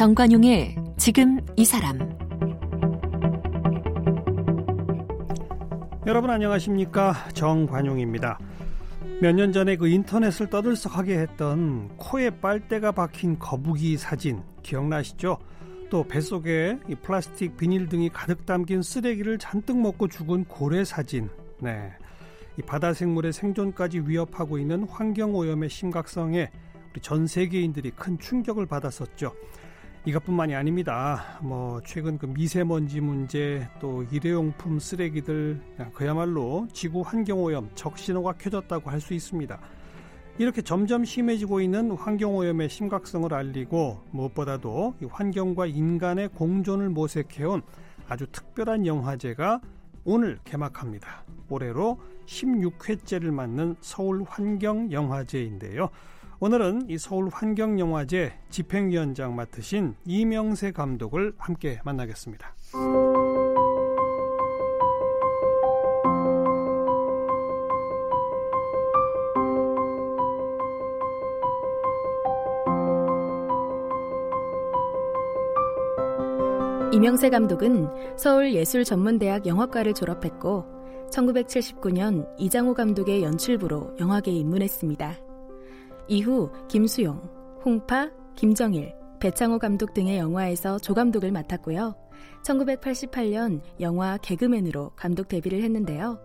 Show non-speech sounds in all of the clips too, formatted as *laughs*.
정관용의 지금 이 사람 여러분 안녕하십니까 정관용입니다. 몇 년 전에 그 인터넷을 떠들썩하게 했던 코에 빨대가 박힌 거북이 사진 기억나시죠? 또 뱃속에 이 플라스틱 비닐 등이 가득 담긴 쓰레기를 잔뜩 먹고 죽은 고래 사진. 네. 이 바다 생물의 생존까지 위협하고 있는 환경 오염의 심각성에 우리 전 세계인들이 큰 충격을 받았었죠. 이것뿐만이 아닙니다. 뭐 최근 그 미세먼지 문제 또 일회용품 쓰레기들 그야말로 지구 환경 오염 적신호가 켜졌다고 할 수 있습니다. 이렇게 점점 심해지고 있는 환경 오염의 심각성을 알리고 무엇보다도 환경과 인간의 공존을 모색해온 아주 특별한 영화제가 오늘 개막합니다. 올해로 16회째를 맞는 서울 환경 영화제인데요. 오늘은 이 서울 환경영화제 집행위원장 맡으신 이명세 감독을 함께 만나겠습니다. 이명세 감독은 서울예술전문대학 영화과를 졸업했고 1979년 이장호 감독의 연출부로 영화계에 입문했습니다. 이후 김수용, 홍파, 김정일, 배창호 감독 등의 영화에서 조감독을 맡았고요. 1988년 영화 개그맨으로 감독 데뷔를 했는데요.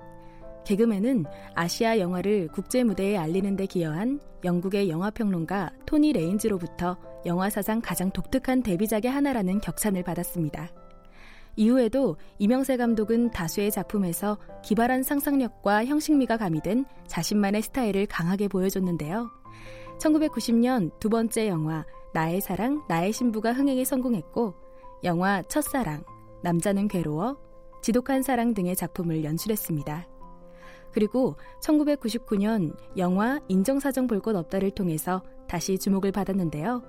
개그맨은 아시아 영화를 국제 무대에 알리는 데 기여한 영국의 영화평론가 토니 레인즈로부터 영화 사상 가장 독특한 데뷔작의 하나라는 격찬을 받았습니다. 이후에도 이명세 감독은 다수의 작품에서 기발한 상상력과 형식미가 가미된 자신만의 스타일을 강하게 보여줬는데요. 1990년 두 번째 영화 나의 사랑, 나의 신부가 흥행에 성공했고 영화 첫사랑, 남자는 괴로워, 지독한 사랑 등의 작품을 연출했습니다. 그리고 1999년 영화 인정사정 볼 것 없다를 통해서 다시 주목을 받았는데요.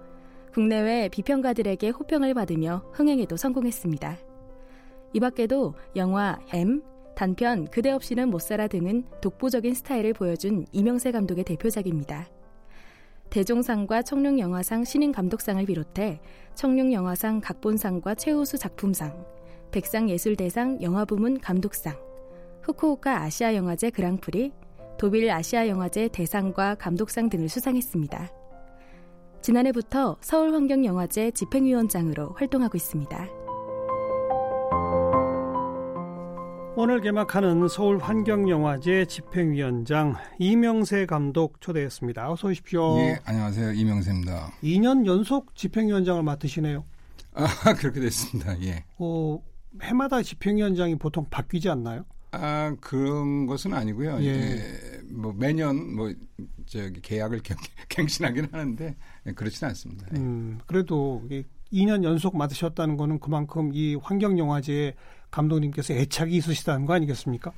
국내외 비평가들에게 호평을 받으며 흥행에도 성공했습니다. 이 밖에도 영화 햄, 단편 그대 없이는 못 살아 등은 독보적인 스타일을 보여준 이명세 감독의 대표작입니다. 대종상과 청룡영화상 신인감독상을 비롯해 청룡영화상 각본상과 최우수 작품상, 백상예술대상 영화부문 감독상, 후쿠오카 아시아영화제 그랑프리, 도빌 아시아영화제 대상과 감독상 등을 수상했습니다. 지난해부터 서울환경영화제 집행위원장으로 활동하고 있습니다. 오늘 개막하는 서울 환경영화제 집행위원장 이명세 감독 초대했습니다. 어서 오십시오. 예, 안녕하세요. 이명세입니다. 2년 연속 집행위원장을 맡으시네요. 아, *laughs* 그렇게 됐습니다. 예. 어, 해마다 집행위원장이 보통 바뀌지 않나요? 아, 그런 것은 아니고요. 예. 예뭐 매년 뭐 저기 계약을 갱, *laughs* 갱신하긴 하는데 예, 그렇지는 않습니다. 예. 음, 그래도 2년 연속 맡으셨다는 거는 그만큼 이 환경영화제에 감독님께서 애착이 있으시다는 거 아니겠습니까?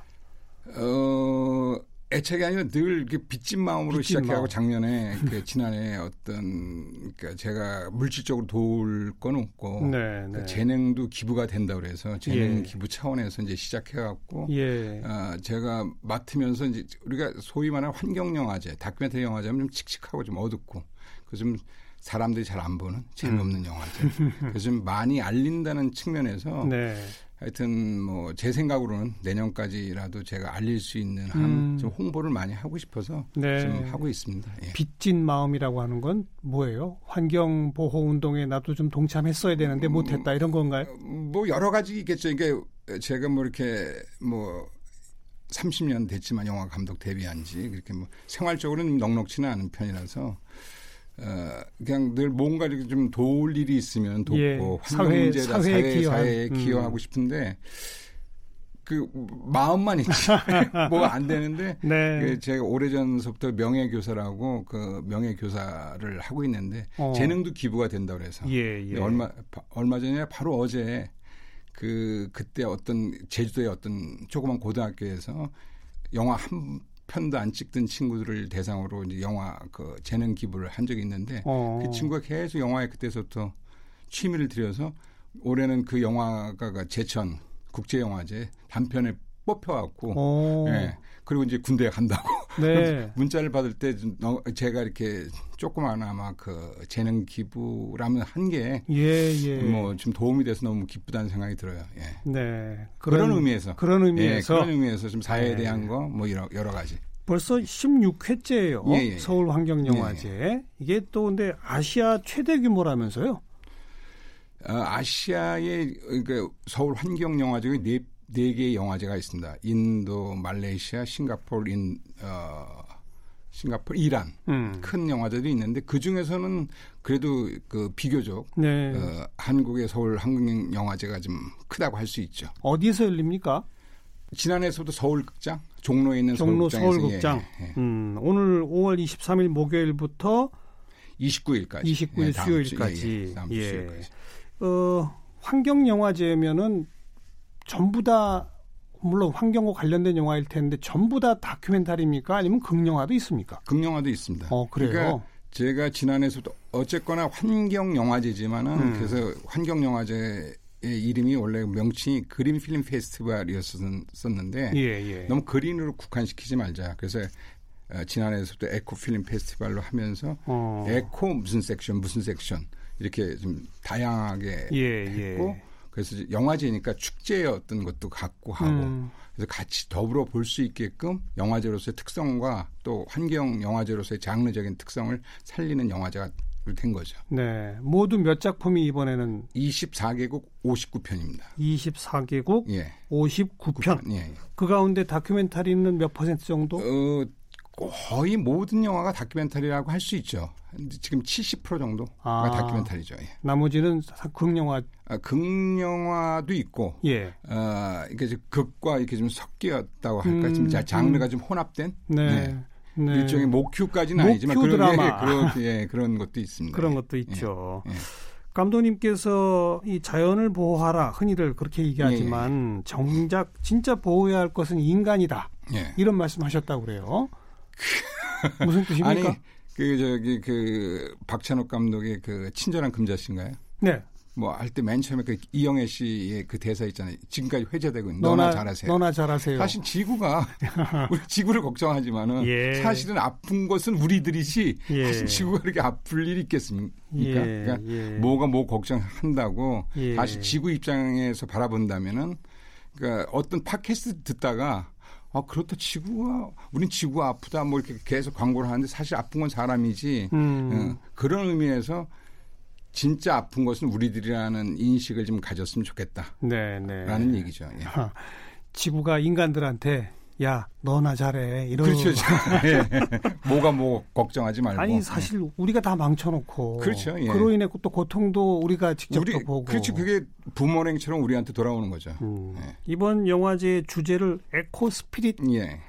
어, 애착이 아니라 늘 이렇게 빚진 마음으로 빚진 시작해하고 마음. 작년에 *laughs* 그 지난해 어떤 그러니까 제가 물질적으로 도울 건 없고 네, 그러니까 네. 재능도 기부가 된다 그래서 재능 예. 기부 차원에서 이제 시작해갖고 예. 어, 제가 맡으면서 이제 우리가 소위 말하는 환경 영화제, 다큐멘터리 영화제는 좀 칙칙하고 좀 어둡고 그좀 사람들이 잘 안 보는 재미없는 음. *laughs* 영화제. 그래서 좀 많이 알린다는 측면에서 네. 하여튼 뭐 제 생각으로는 내년까지라도 제가 알릴 수 있는 한좀 음. 홍보를 많이 하고 싶어서 네. 좀 하고 있습니다. 예. 빚진 마음이라고 하는 건 뭐예요? 환경 보호 운동에 나도 좀 동참했어야 되는데 음, 못했다 이런 건가요? 뭐 여러 가지 있겠죠. 이게 제가 뭐 이렇게 뭐 30년 됐지만 영화 감독 데뷔한 지 그렇게 뭐 생활적으로는 넉넉치는 않은 편이라서 어, 그냥 늘 뭔가 이렇게 좀 도울 일이 있으면 돕고 예, 환경 문제다 사회, 사회, 기여한, 사회에 음. 기여 하고 싶은데 그 마음만 있지 *laughs* 뭐가 안 되는데 네. 그 제가 오래전서부터 명예교사라고 그 명예교사를 하고 있는데 어. 재능도 기부가 된다 그래서 예, 예. 얼마 얼마 전에 바로 어제 그 그때 어떤 제주도의 어떤 조그만 고등학교에서 영화 한 편도 안 찍던 친구들을 대상으로 이제 영화 그 재능 기부를 한 적이 있는데 어. 그 친구가 계속 영화에 그때서부터 취미를 들여서 올해는 그 영화가 그 제천 국제영화제 단편에 뽑혀갖고 어. 예. 그리고 이제 군대에 간다고 네. *laughs* 문자를 받을 때 제가 이렇게 조그마나마 그 재능 기부라면 한게 예, 예. 뭐좀 도움이 돼서 너무 기쁘다는 생각이 들어요. 예. 네. 그런, 의미에서 그런 의미에서 예, 그런 의미에서 좀 사회에 네. 대한 거 뭐 여러, 여러 가지. 벌써 16회째예요. 예, 예. 서울 환경영화제. 이게 또 근데 아시아 최대 규모라면서요? 어, 아시아의 그 서울 환경 영화 중에 네, 네 개의 영화제가 있습니다. 인도, 말레이시아, 싱가포르, 인, 어, 싱가포르, 이란 음. 큰 영화제도 있는데 그 중에서는 그래도 그 비교적 네. 어, 한국의 서울 한국 영화제가 좀 크다고 할 수 있죠. 어디서 열립니까? 지난해에서도 서울극장 종로에 있는 종로 서울극장. 예, 예. 음, 오늘 5월 23일 목요일부터 29일까지 29일 예, 수요일까지. 예, 예, 예. 수요일까지. 어, 환경영화제면은 전부 다 물론 환경과 관련된 영화일 텐데 전부 다 다큐멘터리입니까? 아니면 극영화도 있습니까? 극영화도 있습니다. 어, 그래요? 그러니까 제가 지난해에서도 어쨌거나 환경 영화제지만은 음. 그래서 환경 영화제 의 이름이 원래 명칭이 Green Film Festival이었었는데 예, 예. 너무 green으로 국한시키지 말자. 그래서 어, 지난해에서도 Eco Film Festival로 하면서 어. 에코 무슨 섹션 무슨 섹션 이렇게 좀 다양하게 예, 예. 했고 그래서 영화제니까 축제의 어떤 것도 갖고 하고 음. 그래서 같이 더불어 볼 수 있게끔 영화제로서의 특성과 또 환경 영화제로서의 장르적인 특성을 살리는 영화제가 된 거죠. 네. 모두 몇 작품이 이번에는 24개국 59편입니다. 24개국 예. 59편. 예. 예. 그 가운데 다큐멘터리는 몇 퍼센트 정도? 어, 거의 모든 영화가 다큐멘터리라고 할 수 있죠. 지금 70% 정도가 아. 다큐멘터리죠. 예. 나머지는 사- 극영화. 아, 극영화도 있고 예. 어, 이게 이제 극과 이렇게 좀 섞였다고 할까, 음, 좀 자- 장르가 좀 혼합된 네. 네. 네. 일종의 목큐까지는 목큐 아니지만 그런, 드라마. 예, 그런, 예, 그런 것도 있습니다. 그런 예. 것도 있죠. 예. 감독님께서 이 자연을 보호하라 흔히들 그렇게 얘기하지만 정작 진짜 보호해야 할 것은 인간이다 예. 이런 말씀하셨다고 그래요. *laughs* 무슨 뜻입니까? 아니 그 저기 그 박찬욱 감독의 그 친절한 금자씨인가요? 네, 뭐 할 때 맨 처음에 그 이영애 씨의 그 대사 있잖아요. 지금까지 회자되고 있는 너나, 잘하세요. 너나 잘하세요. 사실 지구가 *laughs* 우리 지구를 걱정하지만 예. 사실은 아픈 것은 우리들이지 예. 사실 지구가 그렇게 아플 일이 있겠습니까? 예, 그러니까 예. 뭐가 뭐 걱정한다고 예. 다시 지구 입장에서 바라본다면은 그러니까 어떤 팟캐스트 듣다가 아 그렇다 지구가 우린 지구가 아프다 뭐 이렇게 계속 광고를 하는데 사실 아픈 건 사람이지 음. 어, 그런 의미에서 진짜 아픈 것은 우리들이라는 인식을 좀 가졌으면 좋겠다라는 네, 네. 얘기죠. 예. 하, 지구가 인간들한테 야 너나 잘해 이런. 그렇죠. *laughs* 예. 뭐가 뭐 걱정하지 말고. 아니 사실 우리가 다 망쳐놓고 그렇죠, 예. 그로 인해 또 고통도 우리가 직접 우리 또 보고. 그렇지 그게 부메랑처럼 우리한테 돌아오는 거죠. 음. 예. 이번 영화제의 주제를 eco spirit 예.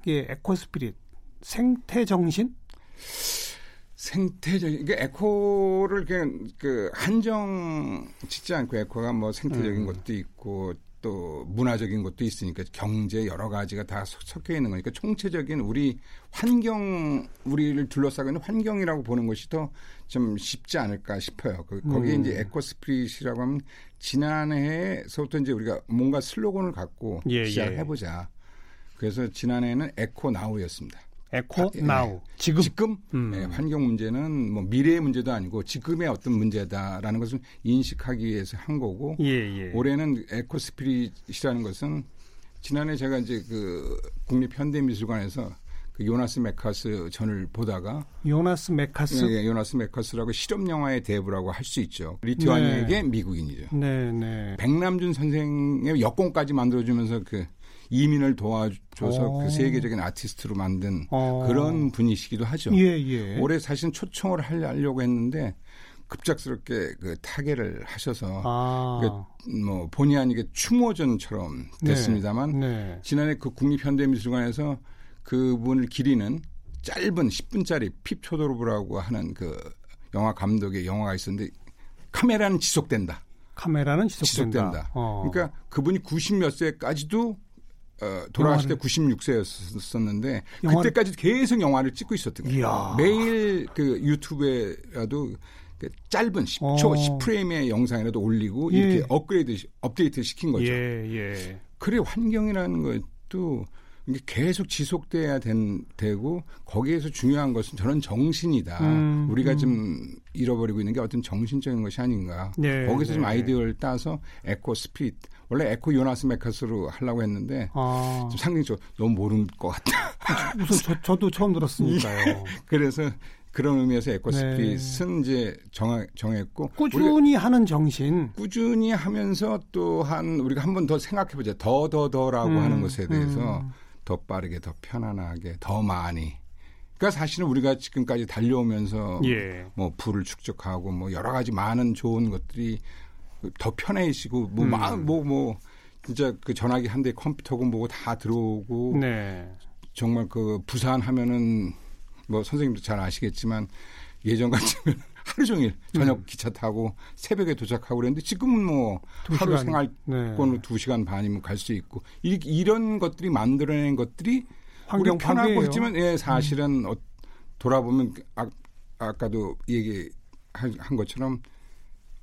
이게 eco spirit 생태 정신 생태적인 이게 eco를 그냥 그 한정 짓지 않고 eco가 뭐 생태적인 음. 것도 있고 또 문화적인 것도 있으니까 경제 여러 가지가 다 섞- 섞여 있는 거니까 총체적인 우리 환경 우리를 둘러싸고 있는 환경이라고 보는 것이 더 좀 쉽지 않을까 싶어요. 그, 거기에 음. 이제 eco spirit이라고 하면 지난해에서부터 이제 우리가 뭔가 슬로건을 갖고 예, 시작을 예. 해보자. 그래서 지난해에는 eco now였습니다. eco 아, 예. now 지금 지금 음. 예, 환경 문제는 뭐 미래의 문제도 아니고 지금의 어떤 문제다라는 것을 인식하기 위해서 한 거고 예예 올해는 eco spirit이라는 것은 지난해 제가 이제 그 국립 현대미술관에서 그 요나스 메카스 전을 보다가 요나스 메카스 예, 예, 요나스 메카스라고 실험 영화의 대부라고 할 수 있죠. 리투아니아의 미국인이죠. 네 네 백남준 선생의 여권까지 만들어 주면서 그 이민을 도와줘서 오. 그 세계적인 아티스트로 만든 어. 그런 분이시기도 하죠. 예 예 올해 사실은 초청을 하려고 했는데 급작스럽게 그 타계를 하셔서 아뭐 본의 아니게 추모전처럼 됐습니다만 네 지난해 그 국립현대미술관에서 그분을 기리는 짧은 10분짜리 핍초도르브라고 하는 그 영화 감독의 영화가 있었는데 카메라는 지속된다. 카메라는 지속된다. 지속된다. 어. 그러니까 그분이 90 몇 세까지도 어, 돌아가실 때 영화를- 96세였었는데 영화를- 그때까지 계속 영화를 찍고 있었던 거예요. 이야. 매일 그 유튜브에라도 그 짧은 10초, 어. 10프레임의 영상이라도 올리고 예. 이렇게 업그레이드, 업데이트 시킨 거죠. 예 예. 그래 환경이라는 것도 이게 계속 지속돼야 된, 되고 거기에서 중요한 것은 저는 정신이다. 음, 우리가 음. 좀 잃어버리고 있는 게 어떤 정신적인 것이 아닌가. 네, 거기서 좀 네. 아이디어를 따서 eco spirit 원래 에코 요나스 메카스로 하려고 했는데 아, 좀 상징적 너무 모르는 것 같다. *laughs* 우선 저, 저도 처음 들었으니까요. 그래서 그런 의미에서 에코 네. spirit은 이제 정, 정했고 꾸준히 하는 정신. 꾸준히 하면서 또 한 우리가 한 번 더 생각해 보자. 더 더 더라고 음, 하는 것에 대해서 음. 더 빠르게 더 편안하게 더 많이. 그러니까 사실은 우리가 지금까지 달려오면서 예. 뭐 부를 축적하고 뭐 여러 가지 많은 좋은 것들이 더 편해지고 뭐 음. 막뭐뭐 진짜 그 전화기 한 대 컴퓨터고 뭐고 다 들어오고 네. 정말 그 부산 하면은 뭐 선생님도 잘 아시겠지만 예전 같으면 *laughs* 하루 종일 저녁 음. 기차 타고 새벽에 도착하고 그랬는데 지금은 뭐두 하루 시간. 생활권으로 네. 두 시간 반이면 갈 수 있고 이, 이런 것들이 만들어낸 것들이 환경 우리 편하고. 음. 했지만 예 사실은 어, 돌아보면 아, 아까도 얘기한 것처럼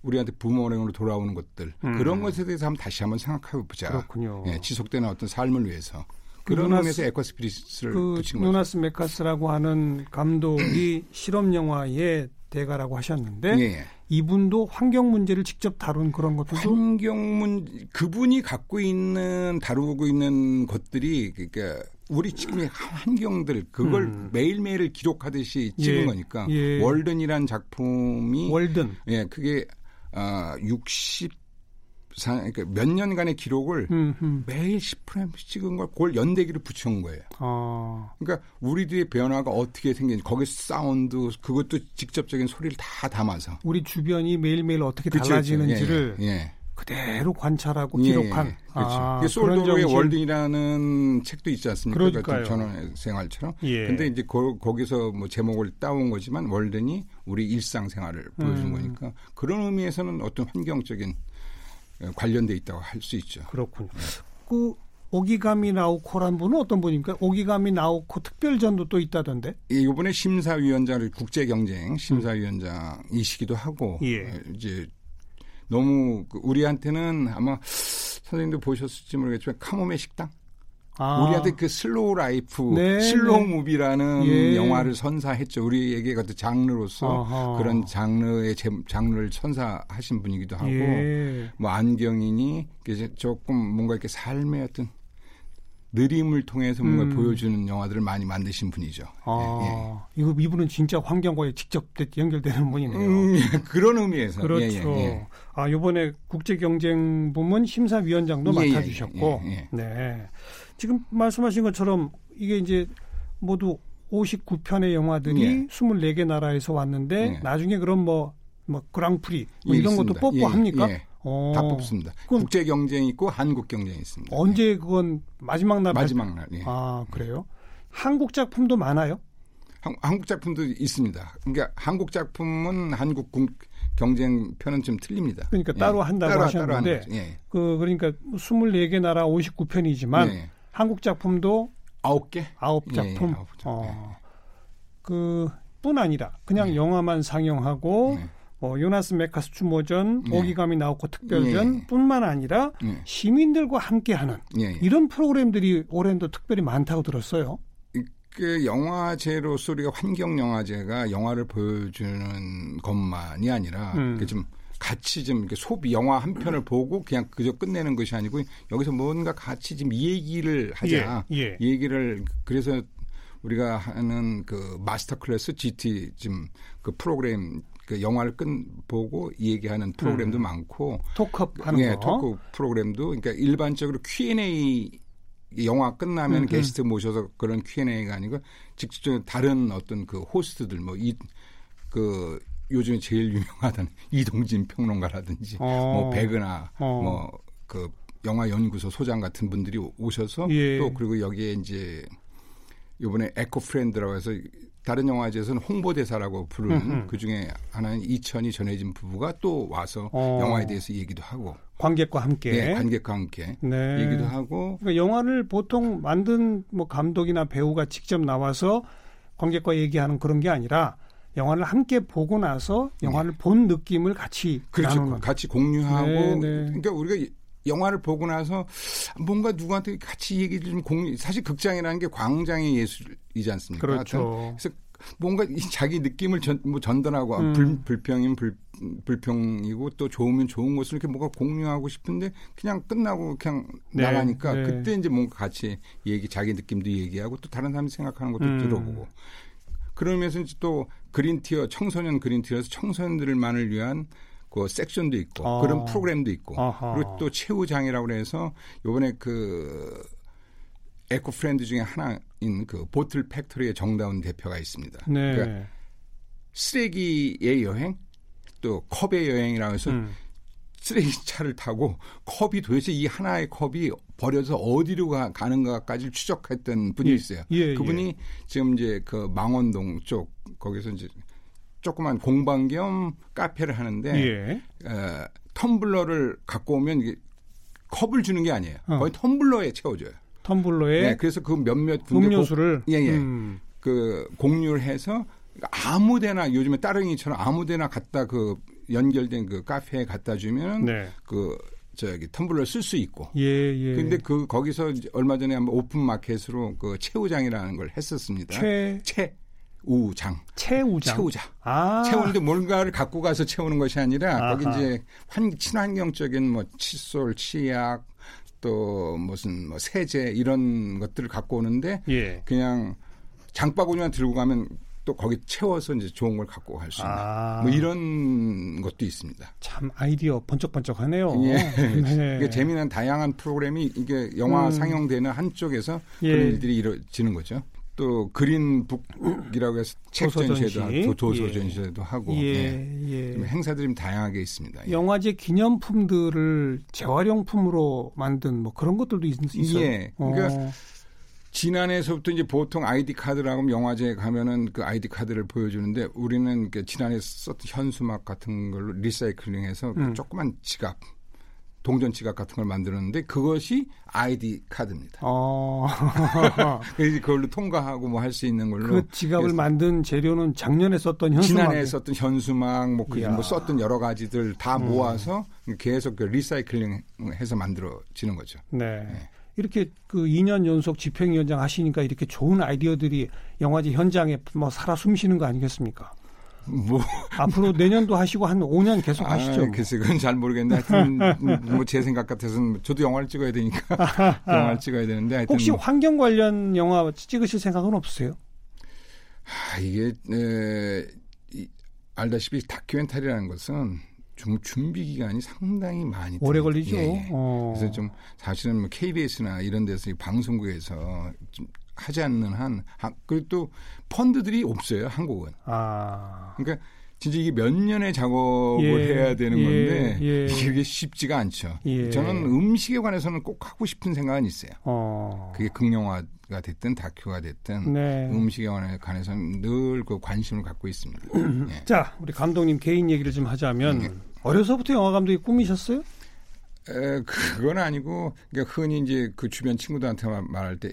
우리한테 부모랭으로 돌아오는 것들 음. 그런 것에 대해서 한번 다시 한번 생각해 보자. 그렇군요. 예, 지속되는 어떤 삶을 위해서 그 그런 누나스- 의미에서 에코스피릿을 그 붙인 거죠. 노나스 메카스라고 하는 감독이 *clears throat* 실험 영화의 대가라고 하셨는데 예, 예. 이분도 환경 문제를 직접 다룬 그런 것들도 환경 문 그분이 갖고 있는 다루고 있는 것들이 그러니까 우리 지금의 환경들 그걸 음. 매일매일 기록하듯이 찍은 예, 거니까 예. 월든이란 작품이 월든 예 그게 아 60, 그러니까 몇 년간의 기록을 음, 음. 매일 10프레임씩 찍은 걸 그걸 연대기를 붙여온 거예요. 어, 그러니까 우리들의 변화가 어떻게 생긴지 거기 사운드 그것도 직접적인 소리를 다 담아서 우리 주변이 매일매일 어떻게 그쵸. 달라지는지를 예, 예. 그대로 관찰하고 예, 기록한 예, 그렇죠. 아, 정신. 월든이라는 책도 있지 않습니까? 그러니까요. 같은 전원 생활처럼. 예. 근데 이제 거, 거기서 뭐 제목을 따온 거지만 월든이 우리 일상생활을 보여준 음. 거니까 그런 의미에서는 어떤 환경적인 어, 관련돼 있다고 할 수 있죠. 그렇군요. 그 오기가미 나오코란 분은 어떤 분입니까? 오기가미 나오코 특별전도 또 있다던데. 예, 이번에 심사위원장을 국제 경쟁 심사위원장이시기도 하고 예. 어, 이제 너무 그 우리한테는 아마 선생님도 보셨을지 모르겠지만 카모메 식당 아, 우리한테 그 slow life, 네, slow 네. movie라는 예. 영화를 선사했죠. 우리에게 그 장르로서 아하. 그런 장르의 제- 장르를 선사하신 분이기도 하고 예. 뭐 안경인이 이제 조금 뭔가 이렇게 삶의 어떤 느림을 통해서 뭔가 음. 보여주는 영화들을 많이 만드신 분이죠. 아, 이거 이분은 진짜 환경과에 직접 연결되는 분이네요. 음, 예, 그런 의미에서 그렇죠. 예, 예, 예. 아, 요번에 국제경쟁 부문 심사위원장도 예, 예, 맡아주셨고, 예, 예. 네. 지금 말씀하신 것처럼 이게 이제 모두 59편의 영화들이 예. 24개 나라에서 왔는데 예. 나중에 그럼 뭐, 뭐 그랑프리 뭐 예, 이런 있습니다. 것도 뽑고 예, 합니까? 예. 어, 다 뽑습니다. 국제 경쟁이 있고 한국 경쟁이 있습니다. 언제 그건 마지막 날 마지막 날. 예. 아, 그래요? 한국 작품도 많아요? 한, 한국 작품도 있습니다. 그러니까 한국 작품은 한국 국 경쟁 편은 좀 틀립니다. 그러니까 예. 따로 한다고 따로, 하셨는데 따로. 예. 그 그러니까 24개 나라 59편이지만 예. 한국 작품도 아홉 개? 아홉 예, 작품. 아홉 작품. 어. 그뿐 아니라 그냥 영화만 상영하고 네. 뭐 요나스 메카스 추모전, 네. 오기감이 나오고 특별전뿐만 아니라 예. 시민들과 함께하는 예. 예. 이런 프로그램들이 올해도 특별히 많다고 들었어요. 그 영화제로서 우리가 환경 영화제가 영화를 보여주는 것만이 아니라 음. 그좀 같이 좀 이렇게 소비 영화 한 편을 보고 그냥 그저 끝내는 것이 아니고 여기서 뭔가 같이 좀 이 얘기를 하자. 예, 예. 이 얘기를 그래서 우리가 하는 그 마스터 클래스 GT 지금 그 프로그램 그 영화를 끝 보고 이 얘기하는 프로그램도 많고 토크업 하는 예, 거. 토크 프로그램도 그러니까 일반적으로 Q&A 영화 끝나면 음, 게스트 모셔서 그런 Q&A가 아니고 직접적으로 다른 어떤 그 호스트들 뭐 이 그 요즘에 제일 유명하던 *laughs* 이동진 평론가라든지 어. 뭐 백은하 어. 뭐그 영화 연구소 소장 같은 분들이 오셔서 예. 또 그리고 여기에 이제 이번에 eco friend라고 해서 다른 영화제에서는 홍보대사라고 부르는 음흠. 그 중에 하나는 이천희 전혜진 부부가 또 와서 어. 영화에 대해서 얘기도 하고 관객과 함께. 예, 관객과 함께 네. 얘기도 하고 그러니까 영화를 보통 만든 뭐 감독이나 배우가 직접 나와서 관객과 얘기하는 그런 게 아니라 영화를 함께 보고 나서 영화를 본 느낌을 같이 그렇죠. 같이 공유하고 네, 네. 그러니까 우리가 영화를 보고 나서 뭔가 누구한테 같이 얘기를 좀 공유 사실 극장이라는 게 광장의 예술이지 않습니까? 그렇죠. 그래서 뭔가 이 자기 느낌을 전, 뭐 전달하고 음. 불, 불평이면 불, 불평이고 또 좋으면 좋은 것을 이렇게 뭔가 공유하고 싶은데 그냥 끝나고 그냥 네, 나가니까 네. 그때 이제 뭔가 같이 얘기 자기 느낌도 얘기하고 또 다른 사람이 생각하는 것도 음. 들어보고 그러면서 이제 또 그린티어 청소년 그린티어에서 청소년들만을 위한 그 섹션도 있고 아. 그런 프로그램도 있고 아하. 그리고 또 최후장이라고 그래서 요번에 그 eco friend 중에 하나인 그 보틀 팩토리의 정다운 대표가 있습니다. 네. 그러니까 쓰레기의 여행 또 컵의 여행이라고 해서 음. 쓰레기 차를 타고 컵이 도대체 이 하나의 컵이 버려서 어디로 가, 가는가까지 추적했던 분이 예, 있어요. 예, 그분이 지금 이제 그 망원동 쪽 거기서 이제 조그만 공방 겸 카페를 하는데 예. 어, 텀블러를 갖고 오면 이게 컵을 주는 게 아니에요. 어. 거의 텀블러에 채워줘요. 텀블러에 네, 그래서 그 몇몇 분들 음료수를 예, 예. 음. 그 공유를 해서 아무데나 요즘에 따릉이처럼 아무데나 갖다 그 연결된 그 카페에 갖다 주면 네. 그 저기 텀블러 쓸 수 있고. 예, 예. 근데 그 거기서 얼마 전에 한번 오픈 마켓으로 그 최우장이라는 걸 했었습니다. 최 최 우장. 최우장. 채우자. 아. 채우는데 뭔가를 갖고 가서 채우는 것이 아니라 아하. 거기 이제 환, 친환경적인 뭐 칫솔, 치약 또 무슨 뭐 세제 이런 것들을 갖고 오는데 예. 그냥 장바구니만 들고 가면 또 거기 채워서 이제 좋은 걸 갖고 갈 수 있는 아. 뭐 이런 것도 있습니다. 참 아이디어 번쩍번쩍하네요. 예. 네. *laughs* 이게 재미난 다양한 프로그램이 이게 영화 음. 상영되는 한쪽에서 예. 그런 일들이 이루어지는 거죠. 또 그린북이라고 해서 책. 전시회도 도서 전시회도 하고 예, 예. 예. 좀 행사들이 좀 다양하게 있습니다. 예. 영화제 기념품들을 재활용품으로 만든 뭐 그런 것들도 있, 있어요. 예. 그러니까 어. 지난해에서부터 이제 보통 아이디 카드라고 하면 영화제에 가면은 그 아이디 카드를 보여주는데 우리는 그 지난해 썼던 현수막 같은 걸로 리사이클링해서 그 음. 조그만 지갑, 동전 지갑 같은 걸 만들었는데 그것이 아이디 카드입니다. 어. *laughs* 그래서 그걸로 통과하고 뭐 할 수 있는 걸로 그 지갑을 만든 재료는 작년에 썼던 현수막. 지난해 썼던 현수막 뭐, 그. 뭐 썼던 여러 가지들 다 음. 모아서 계속 그 리사이클링해서 만들어지는 거죠. 네. 네. 이렇게 그 2년 연속 집행위원장 하시니까 이렇게 좋은 아이디어들이 영화제 현장에 뭐 살아 숨쉬는 거 아니겠습니까? 뭐 *laughs* 앞으로 내년도 하시고 한 5년 계속 하시죠. 아, 글쎄 그건 잘 모르겠는데 하여튼 *laughs* 뭐 제 생각 같아서는 저도 영화를 찍어야 되니까 *laughs* 영화를 찍어야 되는데 하여튼 혹시 환경 관련 영화 찍으실 생각은 없으세요? 아, 이게 에, 이, 알다시피 다큐멘터리라는 것은 좀 준비 기간이 상당히 많이 오래. 걸리죠. 예, 예. 어. 그래서 좀 사실은 뭐 KBS나 이런 데서 이 방송국에서 좀 하지 않는 한 하- 그리고 또 펀드들이 없어요 한국은. 아. 그러니까 진짜 이게 몇 년의 작업을 예, 해야 되는 예, 건데 예. 이게 쉽지가 않죠. 예. 저는 음식에 관해서는 꼭 하고 싶은 생각은 있어요. 어. 그게 극영화가 됐든 다큐가 됐든 네. 음식에 관해- 관해서는 늘 그 관심을 갖고 있습니다. *clears throat* 예. 자, 우리 감독님 개인 얘기를 좀 하자면 네. 어려서부터 영화 감독이 꿈이셨어요? 에, 그건 아니고 그러니까 흔히 이제 그 주변 친구들한테 말- 말할 때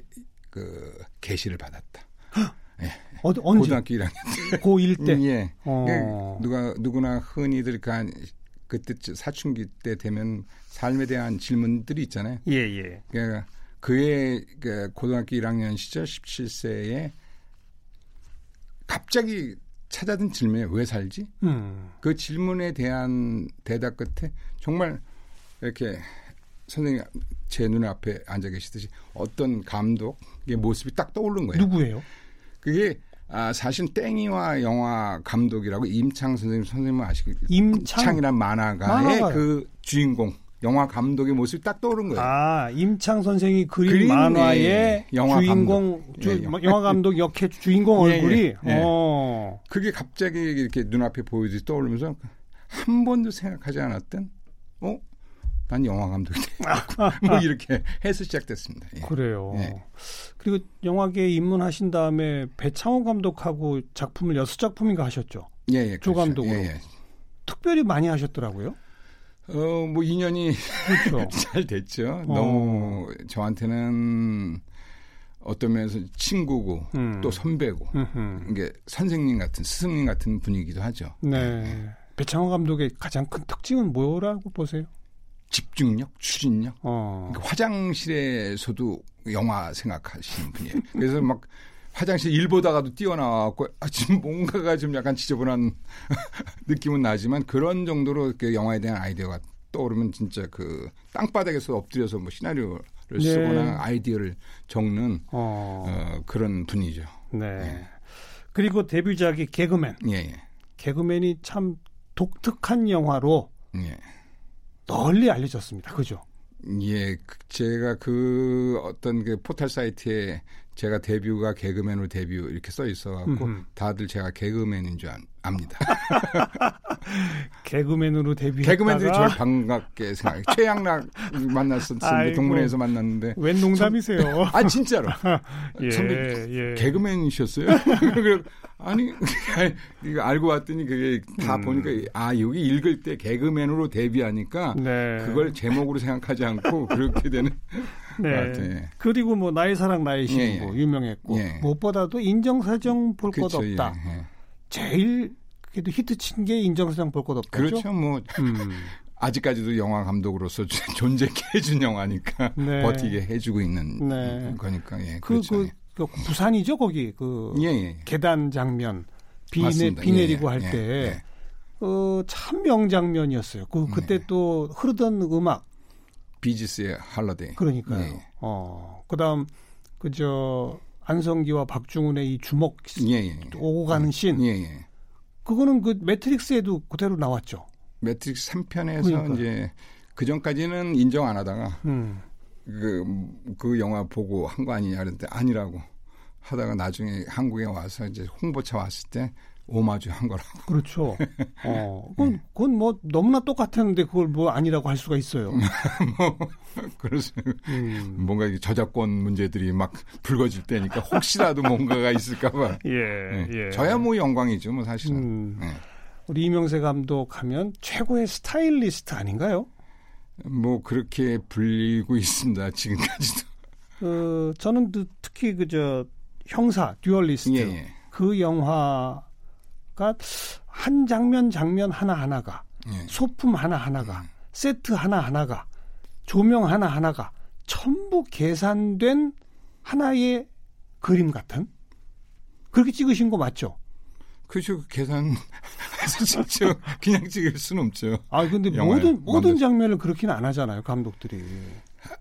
그 계시를 받았다. 어, 언제? 고등학교 1학년 고1 때. *laughs* 예. 어. 누가 누구나 흔히들 그한 그때 사춘기 때 되면 삶에 대한 질문들이 있잖아요. 예, 예. 그러니까 그의 그 고등학교 1학년 시절 17세에 갑자기 찾아든 질문에 왜 살지? 음. 그 질문에 대한 대답 끝에 정말 이렇게 선생님 제 눈앞에 앉아 계시듯이 어떤 감독의 모습이 딱 떠오른 거예요. 누구예요? 그게 아, 사실 땡이와 영화 감독이라고 임창 선생님 선생님 아시고 임창. 창이란 만화가의 만화가요. 그 주인공 영화 감독의 모습이 딱 떠오른 거예요. 아, 임창 선생이 그린, 그린, 만화의 예, 영화 주인공, 감독. 주, 예, 뭐, 영화 감독 역해 주인공 예, 얼굴이, 예, 예. 어, 그게 갑자기 이렇게 눈앞에 보이듯이 떠오르면서 한 번도 생각하지 않았던 어? 난 영화 감독이 되겠고 *laughs* 뭐 이렇게 해서 시작됐습니다. 예. 그래요. 예. 그리고 영화계에 입문하신 다음에 배창호 감독하고 작품을 여섯 작품인가 하셨죠. 예, 예, 조 그렇죠. 감독으로. 예, 예. 특별히 많이 하셨더라고요. 어, 뭐 인연이 그렇죠. *laughs* 잘 됐죠. 어. 너무 저한테는 어떤 면에서 친구고 음. 또 선배고 음흠. 이게 선생님 같은 스승님 같은 분이기도 하죠. 네. 배창호 감독의 가장 큰 특징은 뭐라고 보세요? 집중력, 추진력. 어. 그러니까 화장실에서도 영화 생각하시는 분이에요. 그래서 막 화장실 일 보다가도 뛰어나와갖고 아, 지금 뭔가가 좀 약간 지저분한 *laughs* 느낌은 나지만 그런 정도로 그 영화에 대한 아이디어가 떠오르면 진짜 그 땅바닥에서 엎드려서 뭐 시나리오를 네. 쓰거나 아이디어를 적는 어. 어, 그런 분이죠. 네. 그리고 데뷔작이 개그맨. 예, 예. 개그맨이 참 독특한 영화로 예. 널리 알려졌습니다. 그죠? 예, 그- 제가 그 어떤 그 포털 사이트에 제가 데뷔가 개그맨으로 데뷔 이렇게 써 있어갖고 음흠. 다들 제가 개그맨인 줄 아- 압니다. *laughs* 개그맨으로 데뷔했다가 개그맨들이 저를 반갑게 생각해요. 최양락 만났었는데. 동문회에서 만났는데 웬 농담이세요? 아 진짜로 *laughs* 예, 선배, 예. 개그맨이셨어요? *laughs* 아니 이거 알고 봤더니 그게 다 음. 보니까 아 여기 읽을 때 개그맨으로 데뷔하니까 네. 그걸 제목으로 생각하지 않고 그렇게 되는 네. 것 같아요. 그리고 뭐 나의 사랑 나의 신부 예, 예. 유명했고 예. 무엇보다도 인정사정 볼것 그렇죠, 없다. 예, 예. 제일 그래도 히트 친 게 인정사정 볼것 없다. 그렇죠. 뭐 음. *laughs* 아직까지도 영화 감독으로서 *laughs* 존재케 해준 영화니까 네. 버티게 해주고 있는 네. 거니까 예, 그, 그렇죠. 그, 그 부산이죠 거기 그 예, 예. 계단 장면 비, 내, 맞습니다. 비 예, 내리고 예, 할 예, 때 예. 어, 참 명장면이었어요. 그 그때 네. 또 흐르던 음악 비지스의 할러데이. 그러니까요. 예. 어 그다음 그저 안성기와 박중훈의 이 주먹 예, 예. 오고 가는 씬 예, 예. 그거는 그 매트릭스에도 그대로 나왔죠. 매트릭스 3편에서 그러니까. 이제 그 전까지는 인정 안 하다가 음. 그, 그 영화 보고 한 거 아니냐 그랬는데 아니라고 하다가 나중에 한국에 와서 이제 홍보차 왔을 때 오마주 한 거라고. 그렇죠. *laughs* 어, 그건, 그건 뭐 너무나 똑같았는데 그걸 뭐 아니라고 할 수가 있어요. *laughs* 그래서 음. 뭔가 저작권 문제들이 막 불거질 때니까 혹시라도 뭔가가 있을까봐. *laughs* 예, 예. 예. 저야 뭐 영광이죠, 뭐 사실은. 음, 예. 우리 이명세 감독 하면 최고의 스타일리스트 아닌가요? 뭐 그렇게 불리고 있습니다, 지금까지도. 어, 저는 그 특히 그저 형사 듀얼리스트 예, 예. 그 영화가 한 장면 장면 하나 하나가 예. 소품 하나 하나가 세트 하나 하나가 조명 하나 하나가 전부 계산된 하나의 그림 같은 그렇게 찍으신 거 맞죠? 그죠, 찍죠. 그냥 찍을 수는 없죠. 아 근데 모든 모든 장면을 그렇게는 안 하잖아요 감독들이.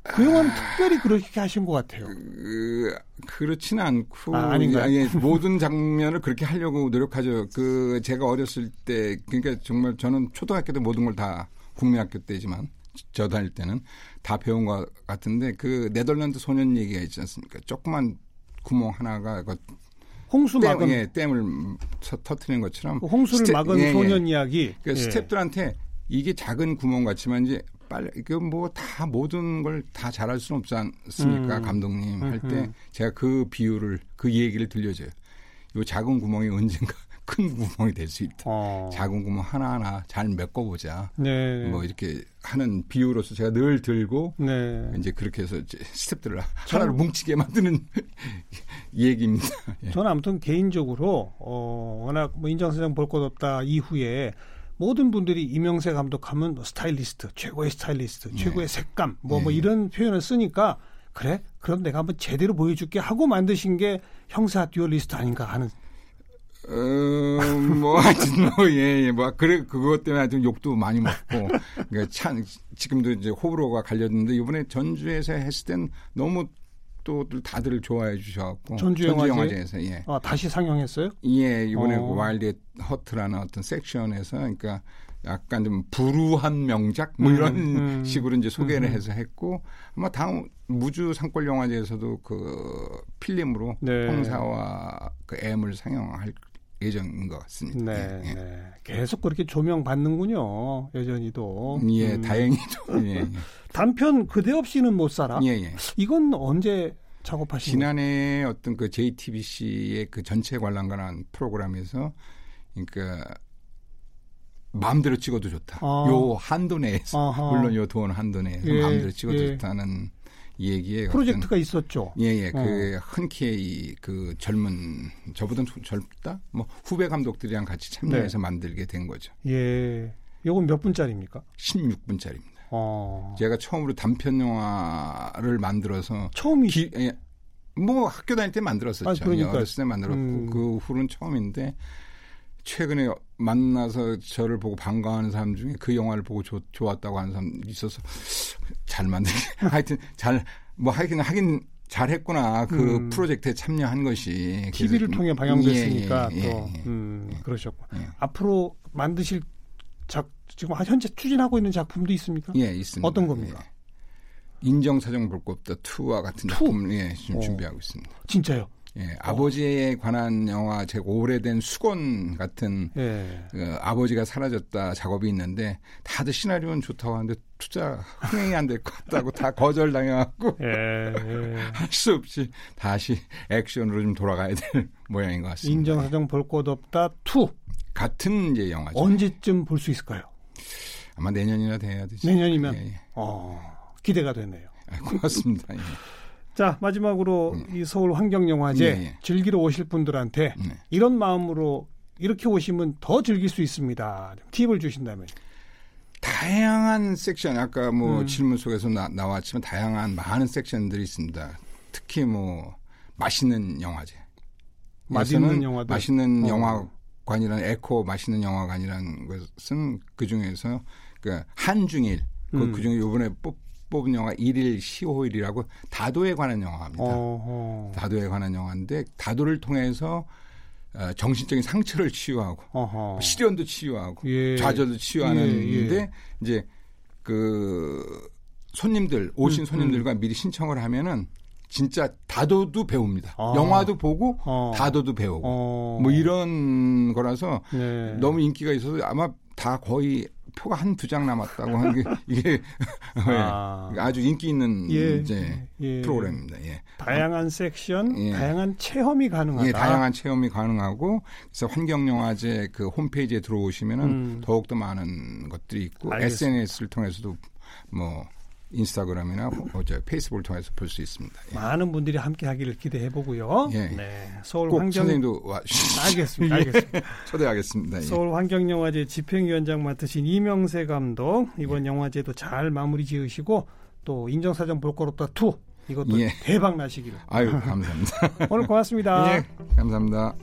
그 영화는 특별히 그렇게 하신 것 같아요. 그, 그렇지는 않고. 아, 아닌가요? 예, 모든 장면을 그렇게 하려고 노력하죠. 그, 제가 어렸을 때, 그러니까 정말 저는 초등학교 때 모든 걸 다 국민학교 때지만, 저 다닐 때는 다 배운 것 같은데, 그 네덜란드 소년 얘기가 있지 않습니까? 조그만 구멍 하나가 그 홍수 댐, 막은 예, 댐을 터- 터트리는 것처럼. 그 홍수를 스텝- 막은 예, 예. 소년 이야기. 그 예. 스탭들한테 이게 작은 구멍 같지만 이제 빨리 그 뭐 다 모든 걸 다 잘할 수는 없지 않습니까 음. 감독님 할때 음흠. 제가 그 비유를 그 얘기를 들려줘요. 요 작은 구멍이 언젠가 *laughs* 큰 구멍이 될 수 있다. 어. 작은 구멍 하나 하나 잘 메꿔보자. 네. 뭐 이렇게 하는 비유로서 제가 늘 들고 네. 이제 그렇게 해서 이제 스탭들을 하나를 뭉치게 만드는 *laughs* 얘기입니다. 예. 저는 아무튼 개인적으로 어 워낙 뭐 인정사정 볼 것 없다 이후에 모든 분들이 이명세 감독하면 뭐 스타일리스트 최고의 스타일리스트 네. 최고의 색감 뭐뭐 네. 이런 표현을 쓰니까 그래 그럼 내가 한번 제대로 보여줄게 하고 만드신 게 형사 듀얼리스트 아닌가 하는 어, 뭐, 하여튼, 뭐, 예, 예, 뭐, 그래, 그것 때문에 하여튼 욕도 많이 먹고, 그러니까 참, 지금도 이제 호불호가 갈렸는데, 이번에 전주에서 했을 땐 너무 또 다들 좋아해 주셔갖고. 전주 영화제? 영화제 에서, 예. 아, 다시 상영했어요? 예, 이번에 어. 그 Wild Heart라는 어떤 섹션에서, 그러니까 약간 좀 불우한 명작? 뭐 음, 이런 음. 식으로 이제 소개를 음. 해서 했고, 아마 다음 무주 산골 영화제에서도 그 필름으로 네. 형사와 그 M을 상영할 예정인 것 같습니다. 네, 예, 네. 계속 그렇게 조명 받는군요. 여전히도. 예, 음. 다행히도. 예, *laughs* 단편 그대 없이는 못 살아. 예, 예. 이건 언제 작업하신? 지난해 어떤 그 JTBC의 그 전체 관람관한 프로그램에서 그러니까 마음대로 찍어도 좋다. 아. 요 한도 내에서 아하. 물론 요돈 한도 내에서 예, 마음대로 찍어도 예. 좋다는 얘기에 프로젝트가 있었죠. 예예 어. 그 흔쾌히 그 젊은 저보다 젊다 뭐 후배 감독들이랑 같이 참여해서 네. 만들게 된 거죠. 예. 요건 몇 분짜리입니까? 16분짜리입니다. 어. 제가 처음으로 단편 영화를 만들어서 처음이 기, 예, 뭐 학교 다닐 때 만들었었죠. 아, 그러니까요. 어렸을 때 만들었고 음. 그 후로는 처음인데 최근에 만나서 저를 보고 반가워하는 사람 중에 그 영화를 보고 조, 좋았다고 하는 사람 있어서 잘 만들 *laughs* 하여튼 잘 뭐 하긴 하긴 잘했구나 그 음. 프로젝트에 참여한 것이 TV를 통해 방영됐으니까 예, 예, 또 예, 예. 음, 그러셨고 예. 앞으로 만드실 작 지금 현재 추진하고 있는 작품도 있습니까? 예, 있습니다. 어떤 겁니까? 예. 인정사정 볼 것 없다 2와 같은 two? 작품을 예, 지금 어. 준비하고 있습니다. 진짜요? 예, 아버지에 관한 영화 제 오래된 숙원 같은 예. 그 아버지가 사라졌다 작업이 있는데 다들 시나리오는 좋다고 하는데 투자 흥행이 안 될 것 같다고 다 *laughs* 거절당해갖고 예. 예. *laughs* 할수 없이 다시 액션으로 좀 돌아가야 될 *laughs* 모양인 것 같습니다. 인정사정 볼것 없다 2 같은 이제 영화죠. 언제쯤 볼 수 있을까요? 아마 내년이나 돼야 되지. 내년이면 예, 예. 어, 기대가 되네요. 아, 고맙습니다. 예. 자 마지막으로 이 서울 환경영화제 예, 예. 즐기러 오실 분들한테 네. 이런 마음으로 이렇게 오시면 더 즐길 수 있습니다. 좀 팁을 주신다면. 다양한 섹션 아까 뭐 음. 질문 속에서 나, 나왔지만 다양한 많은 섹션들이 있습니다. 특히 뭐 맛있는 영화제. 맛있는 영화들. 맛있는 어. 영화관이라는 에코 맛있는 영화관이라는 것은 그 중에서 그 한중일 그, 음. 그 중에 요번에 뽑, 뽑은 영화 일일 시호일이라고 다도에 관한 영화입니다. 어허. 다도에 관한 영화인데 다도를 통해서 어, 정신적인 상처를 치유하고 어허. 시련도 치유하고 예. 좌절도 치유하는데 예, 예. 이제 그 손님들 오신 음, 손님들과 미리 신청을 하면은 진짜 다도도 배웁니다. 아. 영화도 보고 어. 다도도 배우고 어. 뭐 이런 거라서 네. 너무 인기가 있어서 아마 다 거의 표가 한 두 장 남았다고 하는 게 *laughs* 이게 아. 예, 아주 인기 있는 예. 이제 예. 프로그램입니다. 예. 다양한 섹션, 예. 다양한 체험이 가능하다. 예, 다양한 체험이 가능하고 그래서 환경영화제 그 홈페이지에 들어오시면은 음. 더욱 더 많은 것들이 있고 알겠습니다. SNS를 통해서도 뭐 인스타그램이나 어, 저 페이스북을 통해서 볼 수 있습니다. 예. 많은 분들이 함께 하기를 기대해 보고요. 예. 네. 서울 꼭 환경 선생님도 와 알겠습니다. *laughs* 알겠습니다. 초대하겠습니다. 예. 서울 환경영화제 집행위원장 맡으신 이명세 감독 이번 영화제도 잘 마무리 지으시고 또 인정사정 볼것 없다 2 이것도 예. 대박 나시기를. 아유 감사합니다. *laughs* 오늘 고맙습니다. 예, 감사합니다.